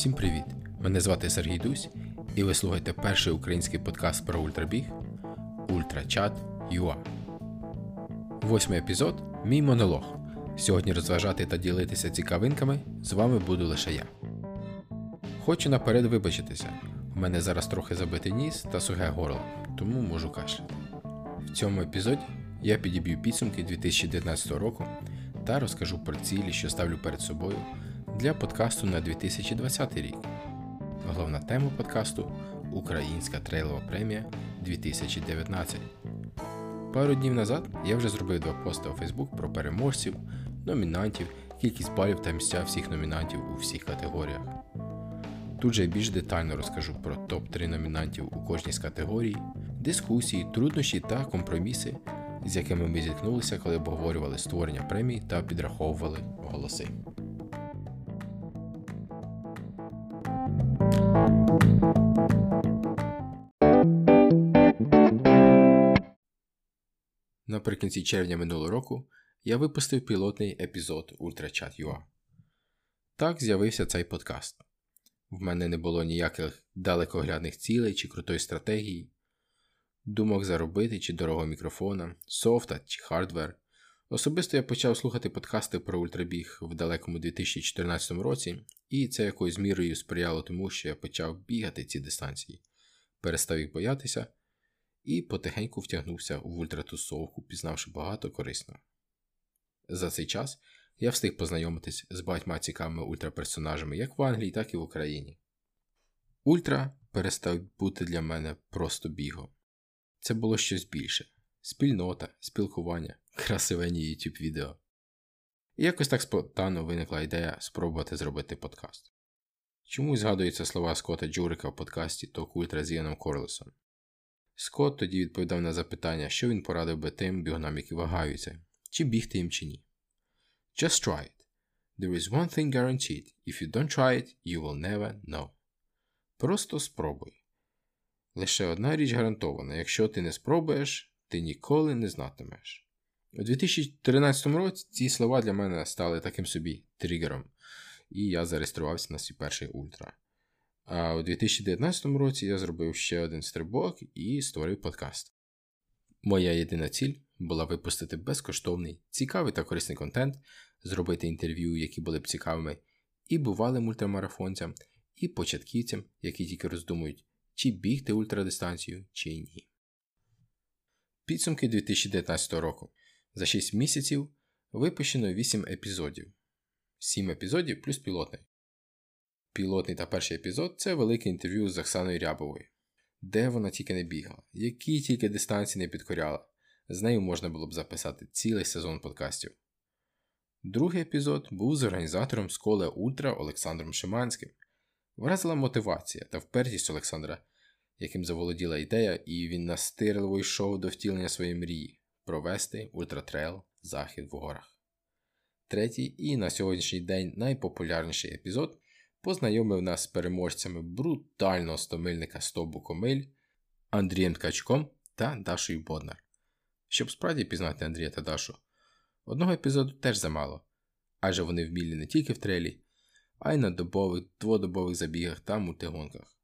Всім привіт! Мене звати Сергій Дусь, і ви слухаєте перший український подкаст про ультрабіг Ультрачат UA. Восьмий епізод Мій монолог. Сьогодні розважати та ділитися цікавинками з вами буду лише я. Хочу наперед вибачитися. У мене зараз трохи забитий ніс та сухе горло, тому можу кашляти. В цьому епізоді я підіб'ю підсумки 2019 року та розкажу про цілі, що ставлю перед собою для подкасту на 2020 рік. Головна тема подкасту Українська трейлова премія 2019. Пару днів назад я вже зробив два пости у Facebook про переможців, номінантів, кількість балів та місця всіх номінантів у всіх категоріях. Тут же я більш детально розкажу про топ-3 номінантів у кожній з категорій, дискусії, труднощі та компроміси, з якими ми зіткнулися, коли обговорювали створення премій та підраховували голоси. Наприкінці червня минулого року я випустив пілотний епізод UltraChat.ua. Так з'явився цей подкаст. В мене не було ніяких далекоглядних цілей чи крутої стратегії, думок заробити чи дорогого мікрофона, софта чи хардвер. Особисто я почав слухати подкасти про ультрабіг в далекому 2014 році, і це якоюсь мірою сприяло тому, що я почав бігати ці дистанції, перестав їх боятися і потихеньку втягнувся в ультратусовку, пізнавши багато корисного. За цей час я встиг познайомитись з багатьма цікавими ультраперсонажами як в Англії, так і в Україні. Ультра перестав бути для мене просто бігом. Це було щось більше спільнота, спілкування, красивені YouTube відео. І якось так спонтанно виникла ідея спробувати зробити подкаст. Чому згадуються слова Скотта Джурика в подкасті Ток Ультра з Іаном Корлесом. Скотт тоді відповідав на запитання, що він порадив би тим бігунам, які вагаються, чи бігти їм чи ні. Just try it. There is one thing guaranteed. If you don't try it, you will never know. Просто спробуй. Лише одна річ гарантована: якщо ти не спробуєш, ти ніколи не знатимеш. У 2013 році ці слова для мене стали таким собі тригером, і я зареєструвався на свій перший ультра. А у 2019 році я зробив ще один стрибок і створив подкаст. Моя єдина ціль була випустити безкоштовний, цікавий та корисний контент, зробити інтерв'ю, які були б цікавими, і бувалим ультрамарафонцям, і початківцям, які тільки роздумують, чи бігти ультрадистанцію, чи ні. Підсумки 2019 року. За 6 місяців випущено 8 епізодів. 7 епізодів плюс пілотний. Пілотний та перший епізод це велике інтерв'ю з Оксаною Рябовою. Де вона тільки не бігала, які тільки дистанції не підкоряла. З нею можна було б записати цілий сезон подкастів. Другий епізод був з організатором школи Ультра Олександром Шиманським. Вразила мотивація та впертість Олександра, яким заволоділа ідея, і він настирливо йшов до втілення своєї мрії провести ультратрейл захід в горах. Третій і на сьогоднішній день найпопулярніший епізод познайомив нас з переможцями брутального стомильника 100 букомиль Андрієм Ткачком та Дашою Боднар. Щоб справді пізнати Андрія та Дашу, одного епізоду теж замало, адже вони вмілі не тільки в трейлі, а й на добових, дводобових забігах та мультигонках.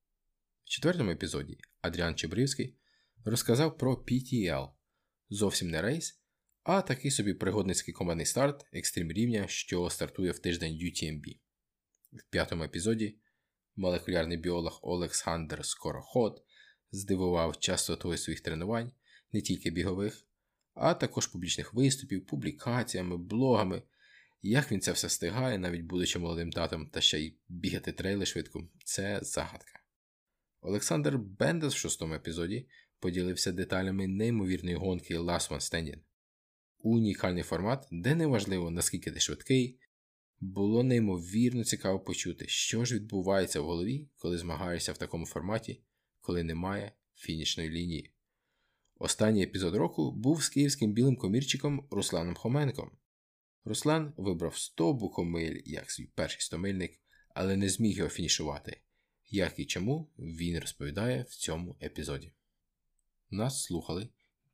В четвертому епізоді Адріан Чебрівський розказав про PTL зовсім не рейс, а такий собі пригодницький командний старт екстрім рівня, що стартує в тиждень UTMB. В п'ятому епізоді молекулярний біолог Олександр Скороход здивував частотою своїх тренувань не тільки бігових, а також публічних виступів, публікаціями, блогами. Як він це все встигає, навіть будучи молодим татом та ще й бігати трейли швидко, це загадка. Олександр Бендес в шостому епізоді поділився деталями неймовірної гонки Last One Standing. Унікальний формат, де неважливо наскільки ти швидкий, було неймовірно цікаво почути, що ж відбувається в голові, коли змагаєшся в такому форматі, коли немає фінішної лінії. Останній епізод року був з київським білим комірчиком Русланом Хоменком. Руслан вибрав 100 букомиль як свій перший стомильник, але не зміг його фінішувати. Як і чому він розповідає в цьому епізоді. Нас слухали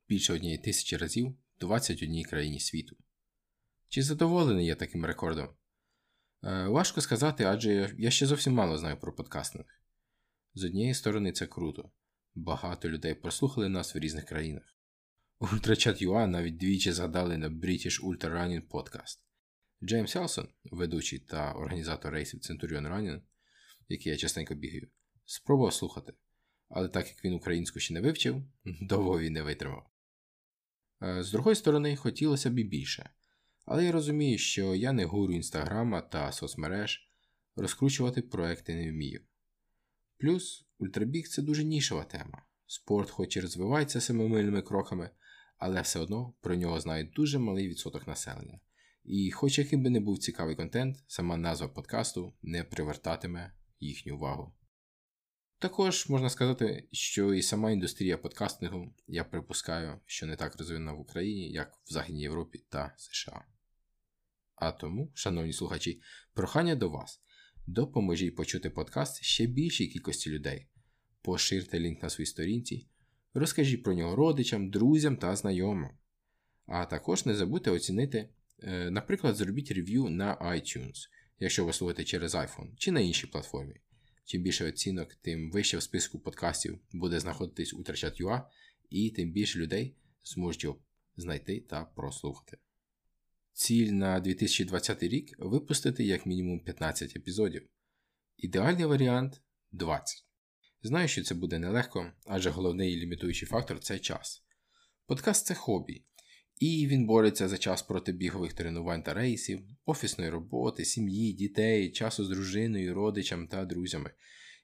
більше однієї тисячі разів в 21 країні світу. Чи задоволений я таким рекордом? Е, важко сказати, адже я ще зовсім мало знаю про подкастинг. З однієї сторони, це круто. Багато людей прослухали нас в різних країнах. UltraChat.ua навіть двічі згадали на British Ultra Running Podcast. Джеймс Елсон, ведучий та організатор рейсів Centurion Running, який я частенько бігаю, спробував слухати, але так як він українську ще не вивчив, довго він не витримав. Е, з другої сторони, хотілося б і більше. Але я розумію, що я не гуру інстаграма та соцмереж, розкручувати проекти не вмію. Плюс ультрабіг це дуже нішова тема. Спорт, хоч і розвивається семимильними кроками, але все одно про нього знає дуже малий відсоток населення. І, хоч яким би не був цікавий контент, сама назва подкасту не привертатиме їхню увагу. Також можна сказати, що і сама індустрія подкастингу, я припускаю, що не так розвинена в Україні, як в Західній Європі та США. А тому, шановні слухачі, прохання до вас. Допоможіть почути подкаст ще більшій кількості людей. Поширте лінк на своїй сторінці, розкажіть про нього родичам, друзям та знайомим. А також не забудьте оцінити, е, наприклад, зробіть рев'ю на iTunes, якщо ви слухаєте через iPhone чи на іншій платформі. Чим більше оцінок, тим вище в списку подкастів буде знаходитись Ultrachat.ua, і тим більше людей зможуть його знайти та прослухати. Ціль на 2020 рік випустити як мінімум 15 епізодів. Ідеальний варіант 20. Знаю, що це буде нелегко, адже головний лімітуючий фактор це час. Подкаст це хобі, і він бореться за час проти бігових тренувань та рейсів, офісної роботи, сім'ї, дітей, часу з дружиною, родичами та друзями.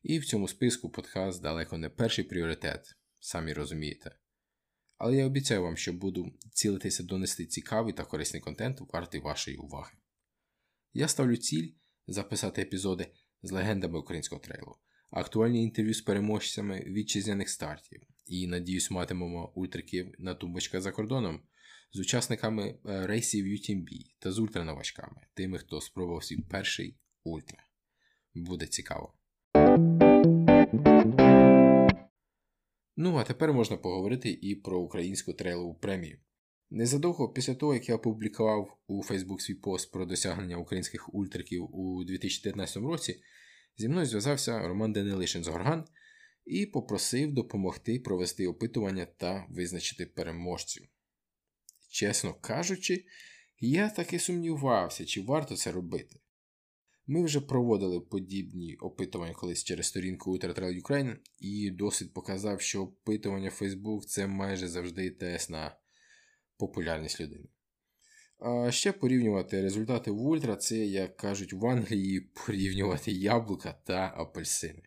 І в цьому списку подкаст далеко не перший пріоритет, самі розумієте. Але я обіцяю вам, що буду цілитися донести цікавий та корисний контент, вартий вашої уваги. Я ставлю ціль записати епізоди з легендами українського трейлу, актуальні інтерв'ю з переможцями вітчизняних стартів, і, надіюсь, матимемо ультриків на тумбочках за кордоном з учасниками е, рейсів UTMB та з ультрановачками, тими, хто спробував свій перший ультра. Буде цікаво. Ну, а тепер можна поговорити і про українську трейлову премію. Незадовго після того, як я опублікував у Facebook свій пост про досягнення українських ультриків у 2019 році, зі мною зв'язався Роман Данилишин з Горган і попросив допомогти провести опитування та визначити переможців. Чесно кажучи, я таки сумнівався, чи варто це робити. Ми вже проводили подібні опитування колись через сторінку Ultra Ukraine, і досвід показав, що опитування Facebook це майже завжди тест на популярність людини. А ще порівнювати результати в Ультра це, як кажуть в Англії, порівнювати яблука та апельсини.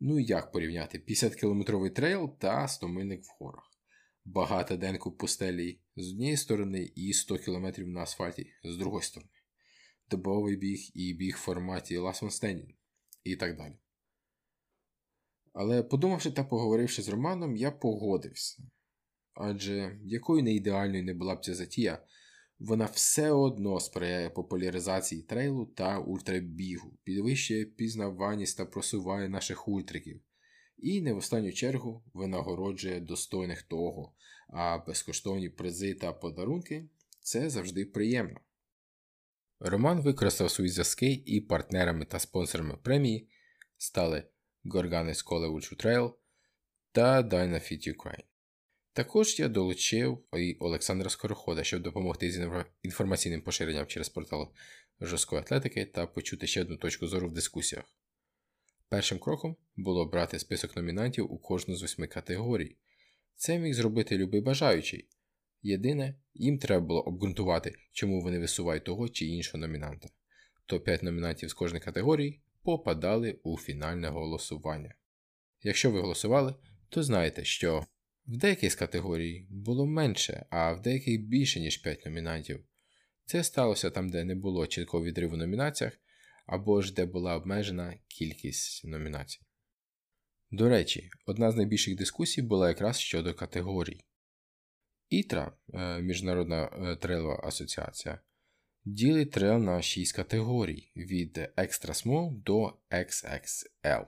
Ну і як порівняти 50-кілометровий трейл та 100 мильник в горах. Багато денку пустелі з однієї сторони і 100 км на асфальті з другої сторони добовий біг і біг в форматі Last One Standing і так далі. Але подумавши та поговоривши з Романом, я погодився. Адже якою не ідеальною не була б ця затія, вона все одно сприяє популяризації трейлу та ультрабігу, підвищує пізнаваність та просуває наших ультриків. І не в останню чергу винагороджує достойних того, а безкоштовні призи та подарунки це завжди приємно. Роман використав свої зв'язки і партнерами та спонсорами премії стали Gorganes Scholar Ultra Trail та Dynafit Ukraine. Також я долучив і Олександра Скорохода, щоб допомогти з інформаційним поширенням через портал жорсткої атлетики та почути ще одну точку зору в дискусіях. Першим кроком було брати список номінантів у кожну з восьми категорій. Це міг зробити любий бажаючий, Єдине, їм треба було обґрунтувати, чому вони висувають того чи іншого номінанта. То 5 номінантів з кожної категорії попадали у фінальне голосування. Якщо ви голосували, то знаєте, що в деяких з категорій було менше, а в деяких більше, ніж 5 номінантів. Це сталося там, де не було чіткого відриву в номінаціях, або ж де була обмежена кількість номінацій. До речі, одна з найбільших дискусій була якраз щодо категорій. ІТРА, е, Міжнародна е, трейлова асоціація, ділить трейл на 6 категорій від Extra Small до XXL.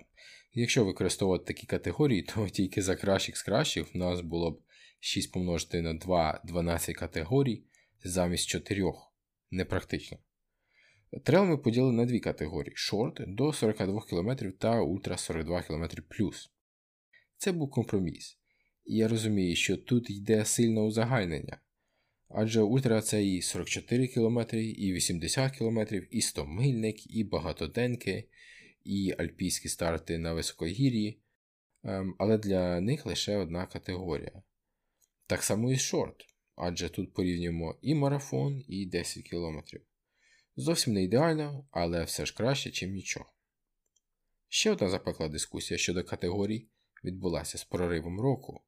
Якщо використовувати такі категорії, то тільки за кращих з кращих в нас було б 6 помножити на 2 12 категорій замість 4. Непрактично. Трейл ми поділили на дві категорії: шорт до 42 км та ультра 42 км. Це був компроміс. Я розумію, що тут йде сильне узагальнення. Адже ультра це і 44 км, і 80 км, і 100 мильник, і багатоденки, і альпійські старти на високогір'ї, ем, але для них лише одна категорія. Так само і шорт, адже тут порівнюємо і марафон, і 10 км. Зовсім не ідеально, але все ж краще, чим нічого. Ще одна запекла дискусія щодо категорій відбулася з проривом року.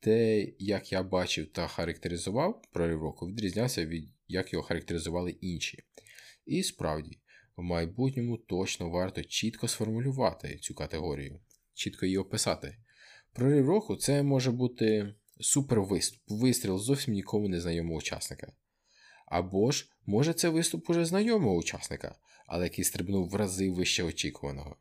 Те, як я бачив та характеризував прорив року, відрізнявся від як його характеризували інші. І справді, в майбутньому точно варто чітко сформулювати цю категорію, чітко її описати. Прорив року це може бути супервиступ, вистріл зовсім нікому незнайомого учасника. Або ж, може, це виступ уже знайомого учасника, але який стрибнув в рази вище очікуваного.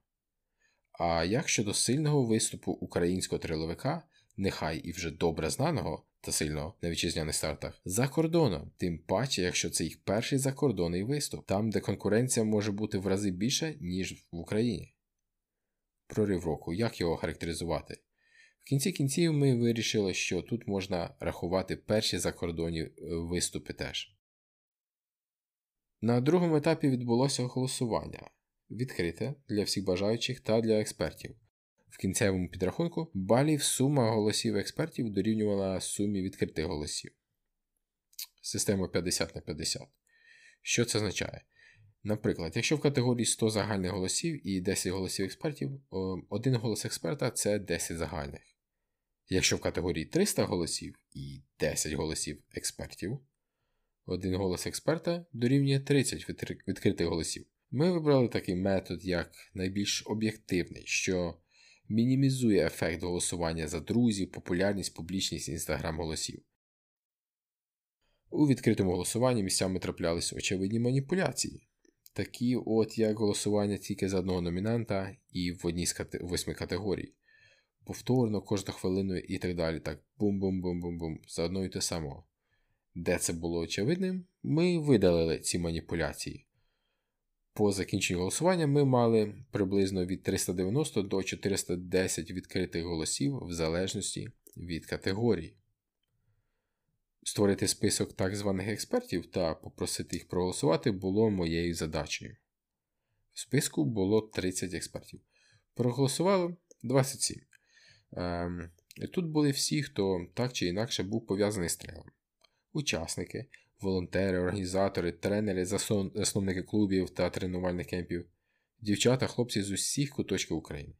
А як щодо сильного виступу українського триловика, нехай і вже добре знаного та сильного на вітчизняних стартах, за кордоном, тим паче, якщо це їх перший закордонний виступ, там, де конкуренція може бути в рази більша, ніж в Україні. Прорив року, як його характеризувати? В кінці кінців ми вирішили, що тут можна рахувати перші закордонні е, виступи теж. На другому етапі відбулося голосування відкрите для всіх бажаючих та для експертів. В кінцевому підрахунку балів сума голосів експертів дорівнювала сумі відкритих голосів. Система 50 на 50. Що це означає? Наприклад, якщо в категорії 100 загальних голосів і 10 голосів експертів, один голос експерта це 10 загальних. Якщо в категорії 300 голосів і 10 голосів експертів, один голос експерта дорівнює 30 відкритих голосів. Ми вибрали такий метод як найбільш об'єктивний, що мінімізує ефект голосування за друзів, популярність, публічність інстаграм голосів. У відкритому голосуванні місцями траплялись очевидні маніпуляції, такі от як голосування тільки за одного номінанта і в одній з восьми категорій. Повторно, кожну хвилину і так далі. Так бум-бум-бум-бум-бум, за одно і те самого. Де це було очевидним, ми видалили ці маніпуляції. По закінченню голосування ми мали приблизно від 390 до 410 відкритих голосів в залежності від категорії. Створити список так званих експертів та попросити їх проголосувати було моєю задачею. В списку було 30 експертів. Проголосувало 27. Ем, Тут були всі, хто так чи інакше був пов'язаний з трейлом. Учасники, волонтери, організатори, тренери, засновники клубів та тренувальних кемпів, дівчата, хлопці з усіх куточків України.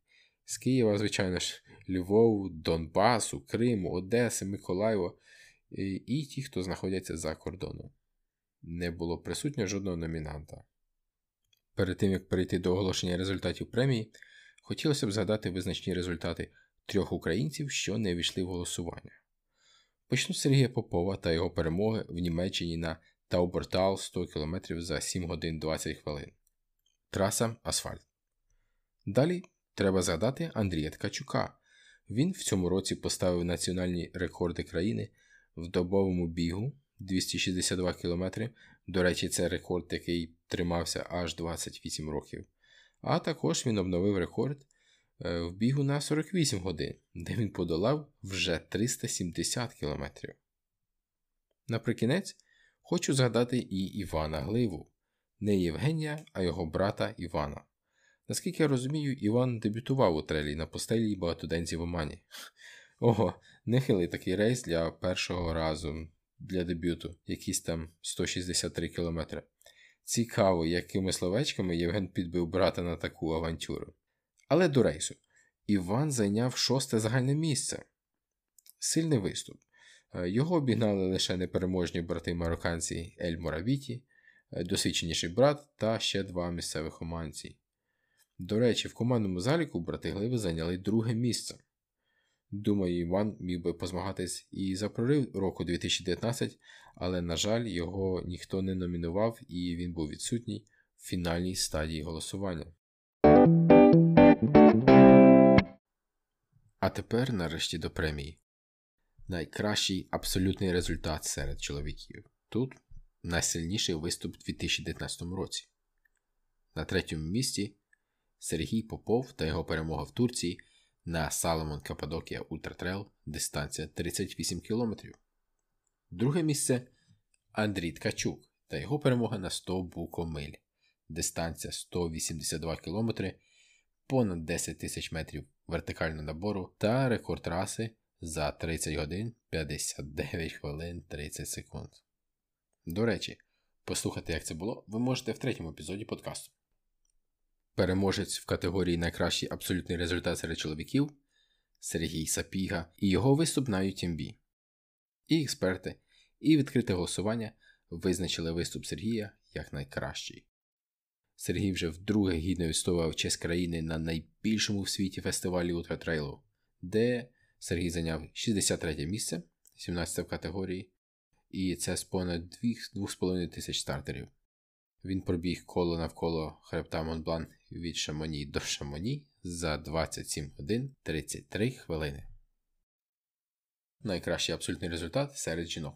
З Києва, звичайно ж, Львову, Донбасу, Криму, Одеси, Миколаєва і, ті, хто знаходяться за кордоном. Не було присутньо жодного номінанта. Перед тим як перейти до оголошення результатів премії, хотілося б згадати визначні результати трьох українців, що не ввійшли в голосування. Почну з Сергія Попова та його перемоги в Німеччині на Таубортал 100 км за 7 годин 20 хвилин. Траса Асфальт. Далі треба згадати Андрія Ткачука. Він в цьому році поставив національні рекорди країни в добовому бігу 262 км. До речі, це рекорд, який тримався аж 28 років. А також він обновив рекорд в бігу на 48 годин, де він подолав вже 370 кілометрів. Наприкінець хочу згадати і Івана Гливу, не Євгенія, а його брата Івана. Наскільки я розумію, Іван дебютував у трелі на постелі і багатоденці в Омані. Ого, нехилий такий рейс для першого разу для дебюту, якісь там 163 кілометри. Цікаво, якими словечками Євген підбив брата на таку авантюру. Але до рейсу Іван зайняв шосте загальне місце. Сильний виступ. Е, його обігнали лише непереможні брати марокканці Ель Моравіті, е, досвідченіший брат та ще два місцевих оманці. До речі, в командному заліку брати Гливи зайняли друге місце. Думаю, Іван міг би позмагатись і за прорив року 2019, але, на жаль, його ніхто не номінував і він був відсутній в фінальній стадії голосування. А тепер нарешті до премії. Найкращий абсолютний результат серед чоловіків. Тут найсильніший виступ у 2019 році. На третьому місці Сергій Попов та його перемога в Турції на Саломон Каппадокія Ультратрейл дистанція 38 км. Друге місце Андрій Ткачук та його перемога на 100 букомиль. Дистанція 182 км, понад 10 тисяч метрів вертикального набору та рекорд траси за 30 годин 59 хвилин 30 секунд. До речі, послухати, як це було, ви можете в третьому епізоді подкасту. Переможець в категорії Найкращий абсолютний результат серед чоловіків Сергій Сапіга і його виступ на UTMB. І експерти, і відкрите голосування визначили виступ Сергія як найкращий. Сергій вже вдруге гідно відстоював честь країни на найбільшому в світі фестивалі ультратрейлу, де Сергій зайняв 63 місце, 17 в категорії, і це з понад 2,5 тисяч стартерів. Він пробіг коло навколо хребта Монблан від Шамоні до Шамоні за 27 годин 33 хвилини. Найкращий абсолютний результат серед жінок.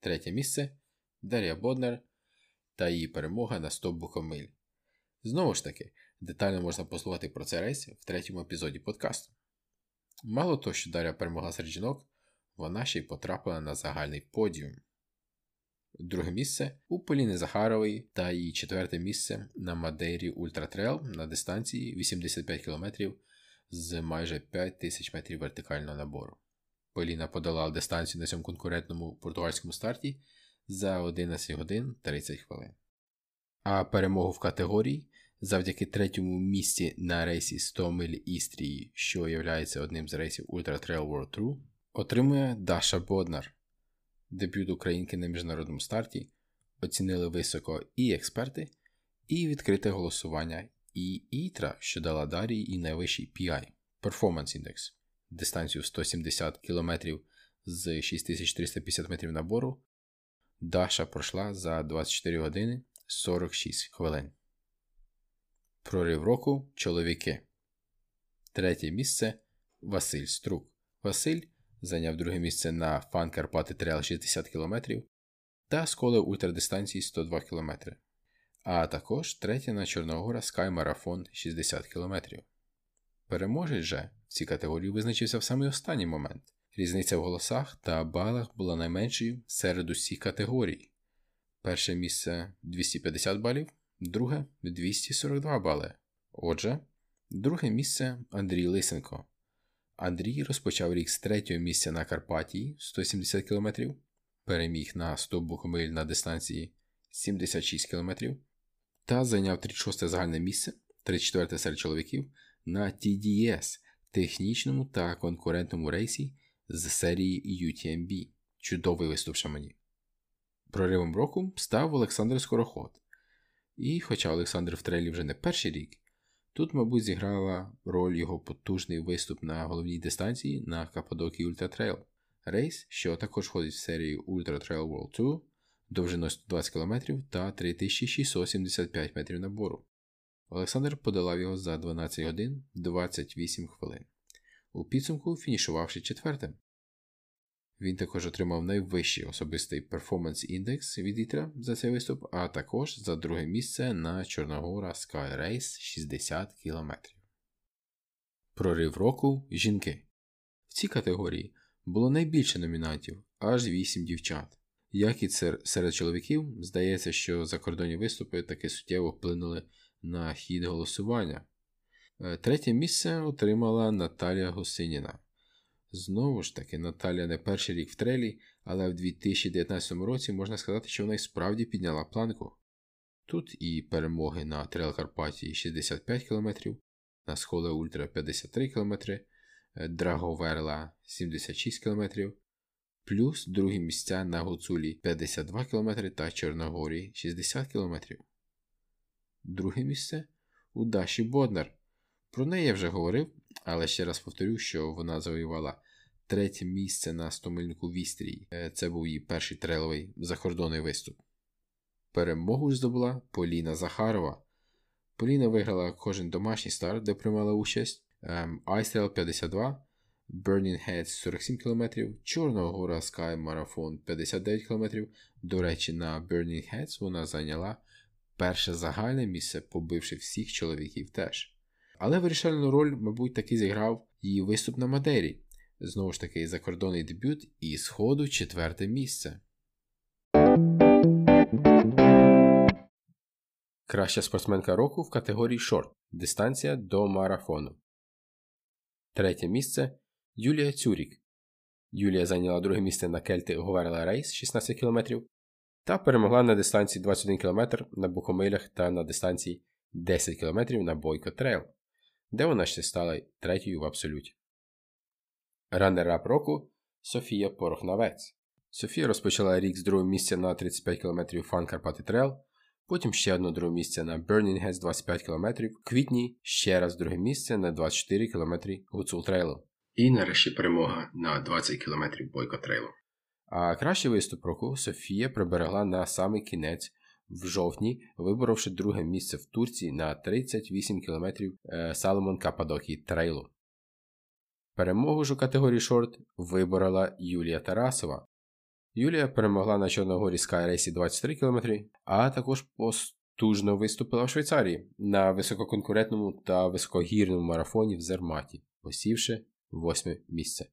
Третє місце Дар'я Боднер та її перемога на 100 Бухомиль. Знову ж таки, детально можна послухати про цей рейс в третьому епізоді подкасту. Мало того, що Дар'я перемогла серед жінок, вона ще й потрапила на загальний подіум. Друге місце у Поліни Захарової та її четверте місце на Мадейрі Ультратрейл на дистанції 85 км з майже 5000 метрів вертикального набору. Поліна подолала дистанцію на цьому конкурентному португальському старті за 11 годин 30 хвилин. А перемогу в категорії завдяки третьому місці на рейсі 100 миль Істрії, що є одним з рейсів Ultra Trail World Tour, отримує Даша Боднар. Дебют українки на міжнародному старті оцінили високо і експерти, і відкрите голосування, і ITRA, що дала Дарії найвищий PI Performance Index, дистанцію 170 км з 6350 метрів набору. Даша пройшла за 24 години 46 хвилин. Прорив року чоловіки. Третє місце Василь Струк. Василь зайняв друге місце на Фан Карпати Трейл 60 км та сколив ультрадистанції 102 км, а також третє на Чорногора Marathon 60 км. Переможець же в цій категорії визначився в самий останній момент. Різниця в голосах та балах була найменшою серед усіх категорій. Перше місце 250 балів, друге 242 бали. Отже, друге місце Андрій Лисенко. Андрій розпочав рік з третього місця на Карпатії 170 км, переміг на 100 Бухомиль на дистанції 76 км та зайняв 36 загальне місце, 34 серед чоловіків на TDS технічному та конкурентному рейсі з серії UTMB. Чудовий виступ Шамані. Проривом року став Олександр Скороход. І, хоча Олександр в трейлі вже не перший рік, тут, мабуть, зіграла роль його потужний виступ на головній дистанції на Каппадокії Ультра Трейл. Рейс, що також входить в серію Ultra Trail World Tour, довжиною 120 км та 3675 метрів набору. Олександр подолав його за 12 годин 28 хвилин у підсумку фінішувавши четвертим. Він також отримав найвищий особистий перформанс індекс від Ітра за цей виступ, а також за друге місце на Чорногора Sky Race 60 км. Прорив року жінки. В цій категорії було найбільше номінантів аж 8 дівчат. Як і серед чоловіків, здається, що закордонні виступи таки суттєво вплинули на хід голосування. Е, третє місце отримала Наталія Гусиніна. Знову ж таки, Наталія не перший рік в трейлі, але в 2019 році можна сказати, що вона й справді підняла планку. Тут і перемоги на Трейл Карпатії 65 км, на Схоле Ультра 53 км, Драговерла 76 км, плюс другі місця на Гуцулі 52 км та Чорногорі 60 км. Друге місце у Даші Боднар про неї я вже говорив, але ще раз повторю, що вона завоювала третє місце на 100-мильнику Вістрій. Е, це був її перший трейловий закордонний виступ. Перемогу ж здобула Поліна Захарова. Поліна виграла кожен домашній старт, де приймала участь. Айстрел 52 Burning Heads 47 км, Чорна гора Sky Marathon 59 км. До речі, на Burning Heads вона зайняла перше загальне місце, побивши всіх чоловіків теж. Але вирішальну роль, мабуть, таки зіграв її виступ на Мадері. Знову ж таки, закордонний дебют і сходу четверте місце. Краща спортсменка року в категорії шорт. Дистанція до марафону. Третє місце Юлія Цюрік. Юлія зайняла друге місце на Кельти Говерла Рейс 16 км та перемогла на дистанції 21 км на Бухомилях та на дистанції 10 км на Бойко Трейл, де вона ще стала третьою в абсолюті. Runner-up року Софія Порохнавець. Софія розпочала рік з другого місця на 35 км Фан Карпати Трейл, потім ще одне друге місце на Burning Heads 25 км, в квітні ще раз друге місце на 24 км Гуцул Трейлу. І нарешті перемога на 20 км Бойко Трейлу. А кращий виступ року Софія приберегла на самий кінець в жовтні, виборовши друге місце в Турції на 38 км Саломон Кападокій трейлу. Перемогу ж у категорії шорт виборола Юлія Тарасова. Юлія перемогла на Чорногорі Скайрейсі 23 км, а також постужно виступила в Швейцарії на висококонкурентному та високогірному марафоні в Зерматі, посівши восьме місце.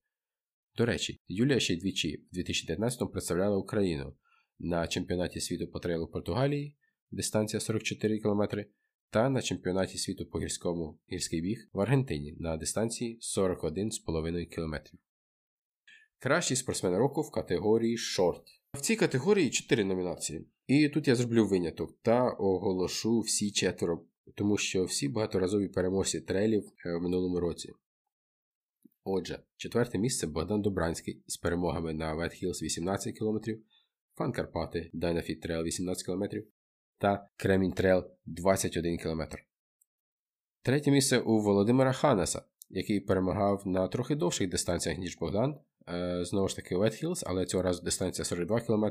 До речі, Юлія ще двічі в 2019-му представляла Україну на чемпіонаті світу по трейлу Португалії, дистанція 44 км, та на чемпіонаті світу по гірському гірський біг в Аргентині на дистанції 41,5 км. Кращий спортсмен року в категорії шорт. В цій категорії 4 номінації. І тут я зроблю виняток та оголошу всі четверо, тому що всі багаторазові переможці трейлів е, в минулому році. Отже, четверте місце Богдан Добранський з перемогами на Wet Hills 18 км, Фан Карпати Dynafit Trail 18 км та Кремінь Трейл 21 км. Третє місце у Володимира Ханеса, який перемагав на трохи довших дистанціях, ніж Богдан. Е, знову ж таки, Wet Hills, але цього разу дистанція 42 км,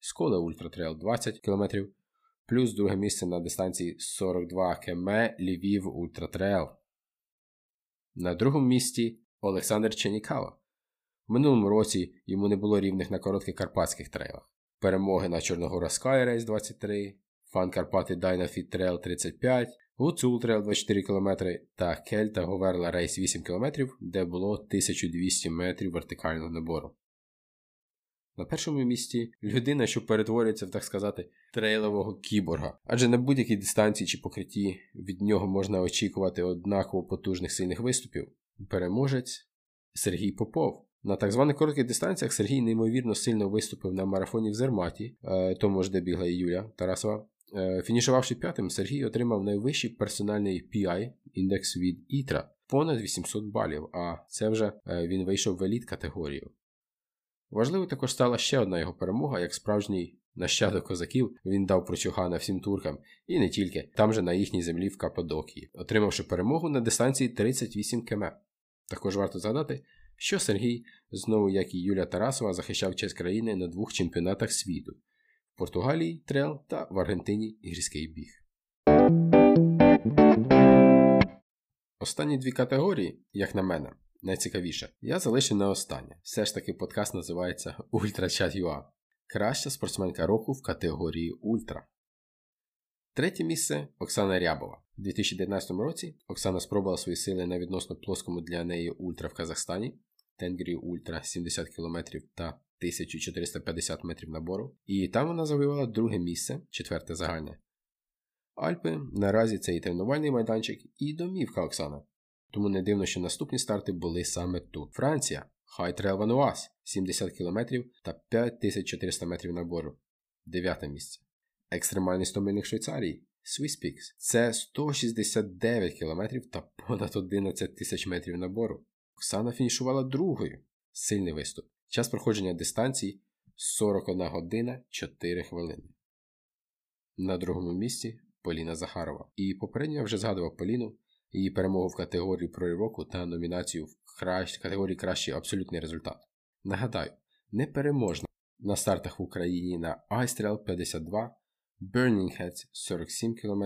Скода Ультра Trail 20 км, плюс друге місце на дистанції 42 км Львів Ультра Trail. На другому місці Олександр Ченікава. В минулому році йому не було рівних на коротких карпатських трейлах. Перемоги на Чорногора Sky Race 23, Фан Карпати Dynafit Trail 35, Гуцул Trail 24 км та Кельта Говерла Рейс 8 км, де було 1200 метрів вертикального набору. На першому місці людина, що перетворюється в, так сказати, трейлового кіборга, адже на будь-якій дистанції чи покритті від нього можна очікувати однаково потужних сильних виступів. Переможець Сергій Попов. На так званих коротких дистанціях Сергій неймовірно сильно виступив на марафоні в Зерматі, е, тому ж де бігла і Юля Тарасова. Е, фінішувавши п'ятим, Сергій отримав найвищий персональний PI індекс від Ітра понад 800 балів, а це вже е, він вийшов в еліт категорію. Важливою також стала ще одна його перемога, як справжній нащадок козаків він дав прочугана всім туркам, і не тільки, там же на їхній землі в Каппадокії, отримавши перемогу на дистанції 38 км. Також варто згадати, що Сергій, знову як і Юля Тарасова, захищав честь країни на двох чемпіонатах світу в Португалії трел та в Аргентині гірський біг. Останні дві категорії, як на мене, найцікавіше, я залишив на останнє. Все ж таки подкаст називається UltraChat.ua. Краща спортсменка року в категорії Ультра. Третє місце Оксана Рябова. У 2019 році Оксана спробувала свої сили на відносно плоскому для неї ультра в Казахстані, Тенгрі Ультра 70 км та 1450 метрів набору. І там вона завоювала друге місце, четверте загальне. Альпи наразі це і тренувальний майданчик, і домівка Оксана. Тому не дивно, що наступні старти були саме тут. Франція, Хайтрел Вануас 70 км та 5400 метрів набору. Дев'яте місце. Екстремальний 100 мильних Швейцарії Swiss Peaks. Це 169 км та понад 11 тисяч метрів набору. Оксана фінішувала другою. Сильний виступ. Час проходження дистанції 41 година 4 хвилини. На другому місці Поліна Захарова. І попередньо я вже згадував Поліну, її перемогу в категорії проривоку та номінацію в кращ... категорії Кращий абсолютний результат. Нагадаю, непереможна на стартах в Україні на Айстрел 52, Burning Heads 47 км,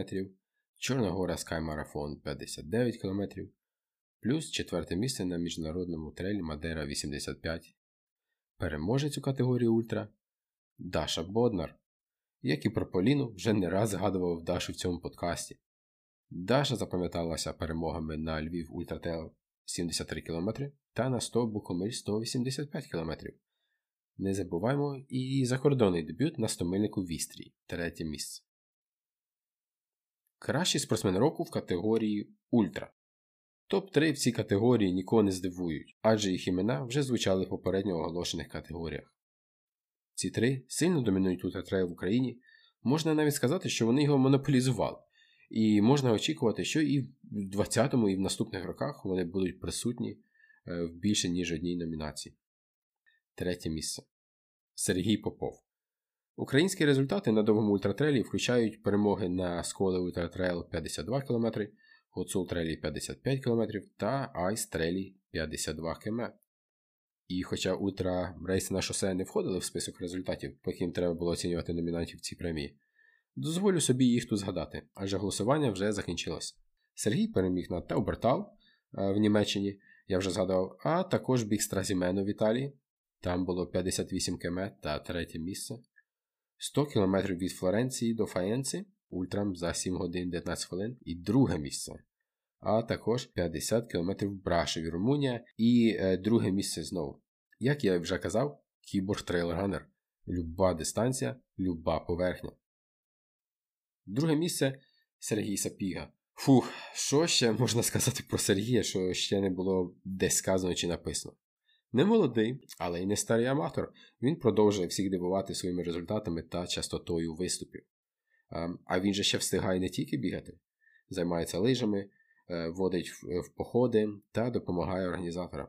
Чорна гора Sky Marathon 59 км, плюс четверте місце на міжнародному трейлі Мадера 85. Переможець у категорії Ультра Даша Боднар. Як і про Поліну, вже не раз згадував Дашу в цьому подкасті. Даша запам'яталася перемогами на Львів Ультратейл 73 км та на 100 Букомиль 185 км. Не забуваємо і закордонний дебют на 100 мильнику Вістрій, третє місце. Кращий спортсмен року в категорії Ультра. Топ-3 в цій категорії нікого не здивують, адже їх імена вже звучали в попередньо оголошених категоріях. Ці три сильно домінують ультратрейл в Україні, можна навіть сказати, що вони його монополізували, і можна очікувати, що і в 20-му, і в наступних роках вони будуть присутні е, в більше ніж одній номінації. Третє місце Сергій Попов. Українські результати на довгому ультратрейлі включають перемоги на Сколе Ультратрейл 52 км, Гуцул Трейлі 55 км та Айс Трейлі 52 км. І хоча ультра рейси на шосе не входили в список результатів, по яким треба було оцінювати номінантів ці премії, дозволю собі їх тут згадати, адже голосування вже закінчилось. Сергій переміг на Таубертал в Німеччині, я вже згадав, а також біг Стразімено в Італії. Там було 58 км та третє місце. 100 км від Флоренції до Фаєнці ультрам за 7 годин 19 хвилин і друге місце. А також 50 км Брашеві, Румунія і е, друге місце знову. Як я вже казав, кіборг трейлранер. Люба дистанція, люба поверхня. Друге місце Сергій Сапіга. Фух, що ще можна сказати про Сергія, що ще не було десь сказано чи написано. Не молодий, але й не старий аматор. Він продовжує всіх дивувати своїми результатами та частотою виступів. А він же ще встигає не тільки бігати, займається лижами, е, водить в походи та допомагає організаторам.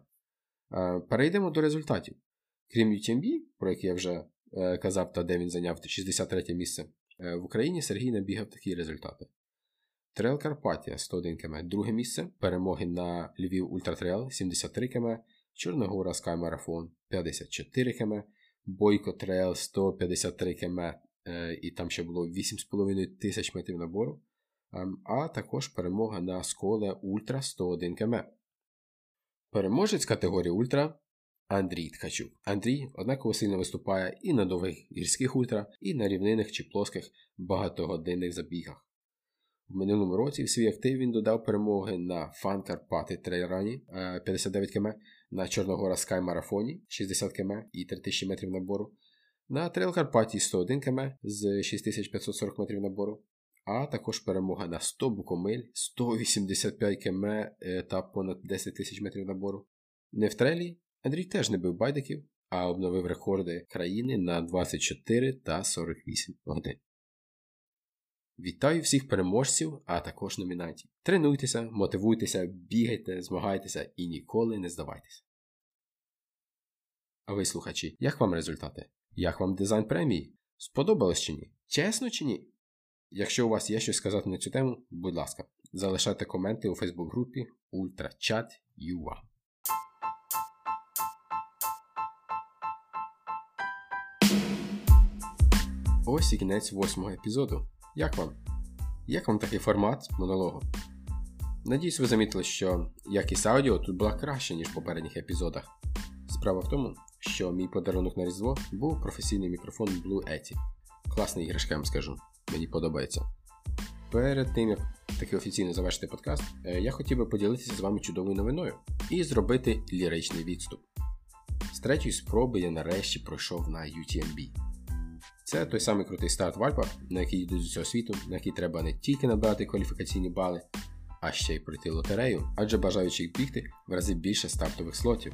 Е, перейдемо до результатів. Крім UTMB, про який я вже е, казав, та де він зайняв 63 місце, в Україні Сергій набігав такі результати. Трейл Карпатія 101 км, друге місце, перемоги на Львів Ультратрейл 73 км, Чорногора Marathon 54 км, Бойко Трейл 153 км Е, і там ще було 8,5 тисяч метрів набору, ем, а також перемога на Сколе Ультра 101 км. Переможець категорії Ультра Андрій Ткачук. Андрій однаково сильно виступає і на довгих гірських ультра, і на рівнинних чи плоских багатогодинних забігах. В минулому році в свій актив він додав перемоги на Фан Карпати Трейлрані 59 км, на Чорногора Скай Марафоні 60 км і 3000 метрів набору, на Трейл Карпатії 101 км з 6540 метрів набору, а також перемога на 100 букомиль, 185 км та понад 10 тисяч метрів набору. Не в трейлі Андрій теж не бив байдиків, а обновив рекорди країни на 24 та 48 годин. Вітаю всіх переможців, а також номінантів. Тренуйтеся, мотивуйтеся, бігайте, змагайтеся і ніколи не здавайтеся. А ви, слухачі, як вам результати? Як вам дизайн премії? Сподобалось чи ні? Чесно чи ні? Якщо у вас є щось сказати на цю тему, будь ласка, залишайте коменти у Фейсбук-групі UltraChat.ua. Ось і кінець восьмого епізоду. Як вам? Як вам такий формат монологу? Надіюсь, ви замітили, що якість аудіо тут була краще, ніж в попередніх епізодах. Справа в тому, що мій подарунок на Різдво був професійний мікрофон Blue Yeti. Класна іграшка, я вам скажу. Мені подобається. Перед тим, як таки офіційно завершити подкаст, е, я хотів би поділитися з вами чудовою новиною і зробити ліричний відступ. З третьої спроби я нарешті пройшов на UTMB. Це той самий крутий старт в Альпах, на який йдуть з усього світу, на який треба не тільки набрати кваліфікаційні бали, а ще й пройти лотерею, адже бажаючих бігти в рази більше стартових слотів.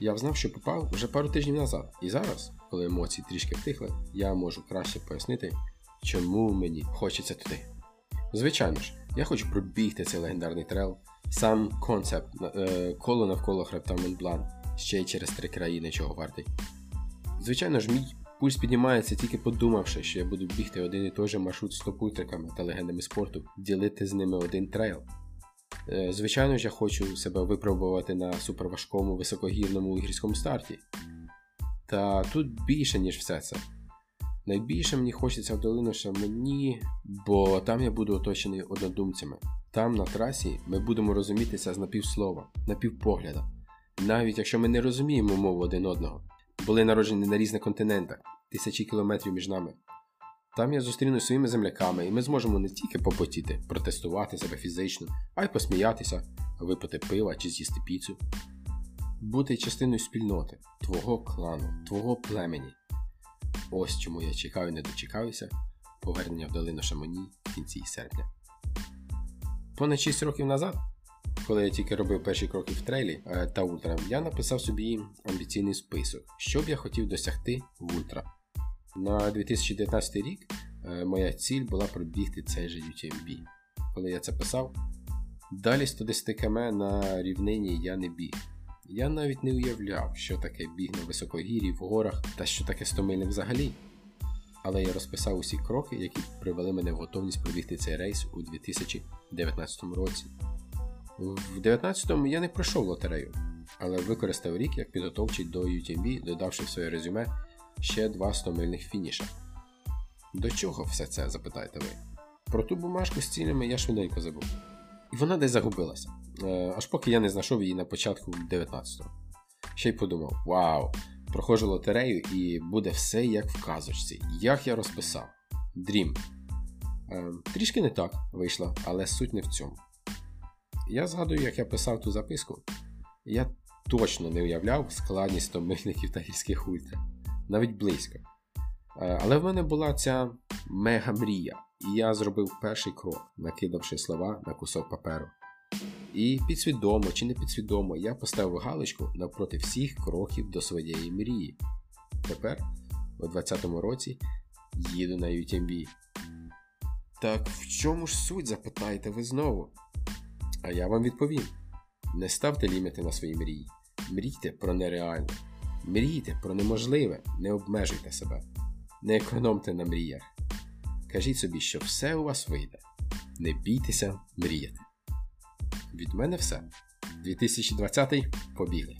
Я взнав, що попав вже пару тижнів назад, і зараз, коли емоції трішки втихли, я можу краще пояснити, чому мені хочеться туди. Звичайно ж, я хочу пробігти цей легендарний трейл, сам концепт е, коло навколо хребта Монблан, ще й через три країни, чого вартий. Звичайно ж, мій пульс піднімається тільки подумавши, що я буду бігти один і той же маршрут з топультриками та легендами спорту, ділити з ними один трейл. Е, звичайно ж, я хочу себе випробувати на суперважкому високогірному гірському старті. Та тут більше, ніж все це. Найбільше мені хочеться в долину Шамані, бо там я буду оточений однодумцями. Там, на трасі, ми будемо розумітися з напівслова, напівпогляда, навіть якщо ми не розуміємо мову один одного, були народжені на різних континентах, тисячі кілометрів між нами. Там я зустрінусь своїми земляками, і ми зможемо не тільки попотіти, протестувати себе фізично, а й посміятися, випити пива чи з'їсти піцу. Бути частиною спільноти, твого клану, твого племені. Ось чому я чекаю, не дочекаюся повернення в долину Шамоні в кінці серпня. Понад 6 років назад, коли я тільки робив перші кроки в трейлі е, та ультра, я написав собі амбіційний список, що б я хотів досягти в ультра. На 2019 рік е, моя ціль була пробігти цей же UTMB. Коли я це писав, далі 110 км на рівнині я не біг. Я навіть не уявляв, що таке біг на високогір'ї в горах та що таке 100 миль взагалі. Але я розписав усі кроки, які привели мене в готовність пробігти цей рейс у 2019 році. В 2019-му я не пройшов лотерею, але використав рік як підготовчий до UTMB, додавши в своє резюме ще два 100-мильних фініша. До чого все це, запитаєте ви? Про ту бумажку з цілями я швиденько забув. І вона десь загубилася, е, аж поки я не знайшов її на початку 19-го. Ще й подумав: вау! Проходжу лотерею і буде все як в казочці. Як я розписав. Дрім. Е, трішки не так вийшло, але суть не в цьому. Я згадую, як я писав ту записку. Я точно не уявляв складність томильників та гірських ультра. Навіть близько. Е, але в мене була ця мега-мрія, і я зробив перший крок, накидавши слова на кусок паперу. І підсвідомо чи не підсвідомо я поставив галочку навпроти всіх кроків до своєї мрії. Тепер, у 20-му році, їду на UTMB. Так в чому ж суть, запитаєте ви знову? А я вам відповім: не ставте ліміти на свої мрії. Мрійте про нереальне. Мрійте про неможливе, не обмежуйте себе, не економте на мріях. Кажіть собі, що все у вас вийде. Не бійтеся мріяти. Від мене все. 2020 побігли.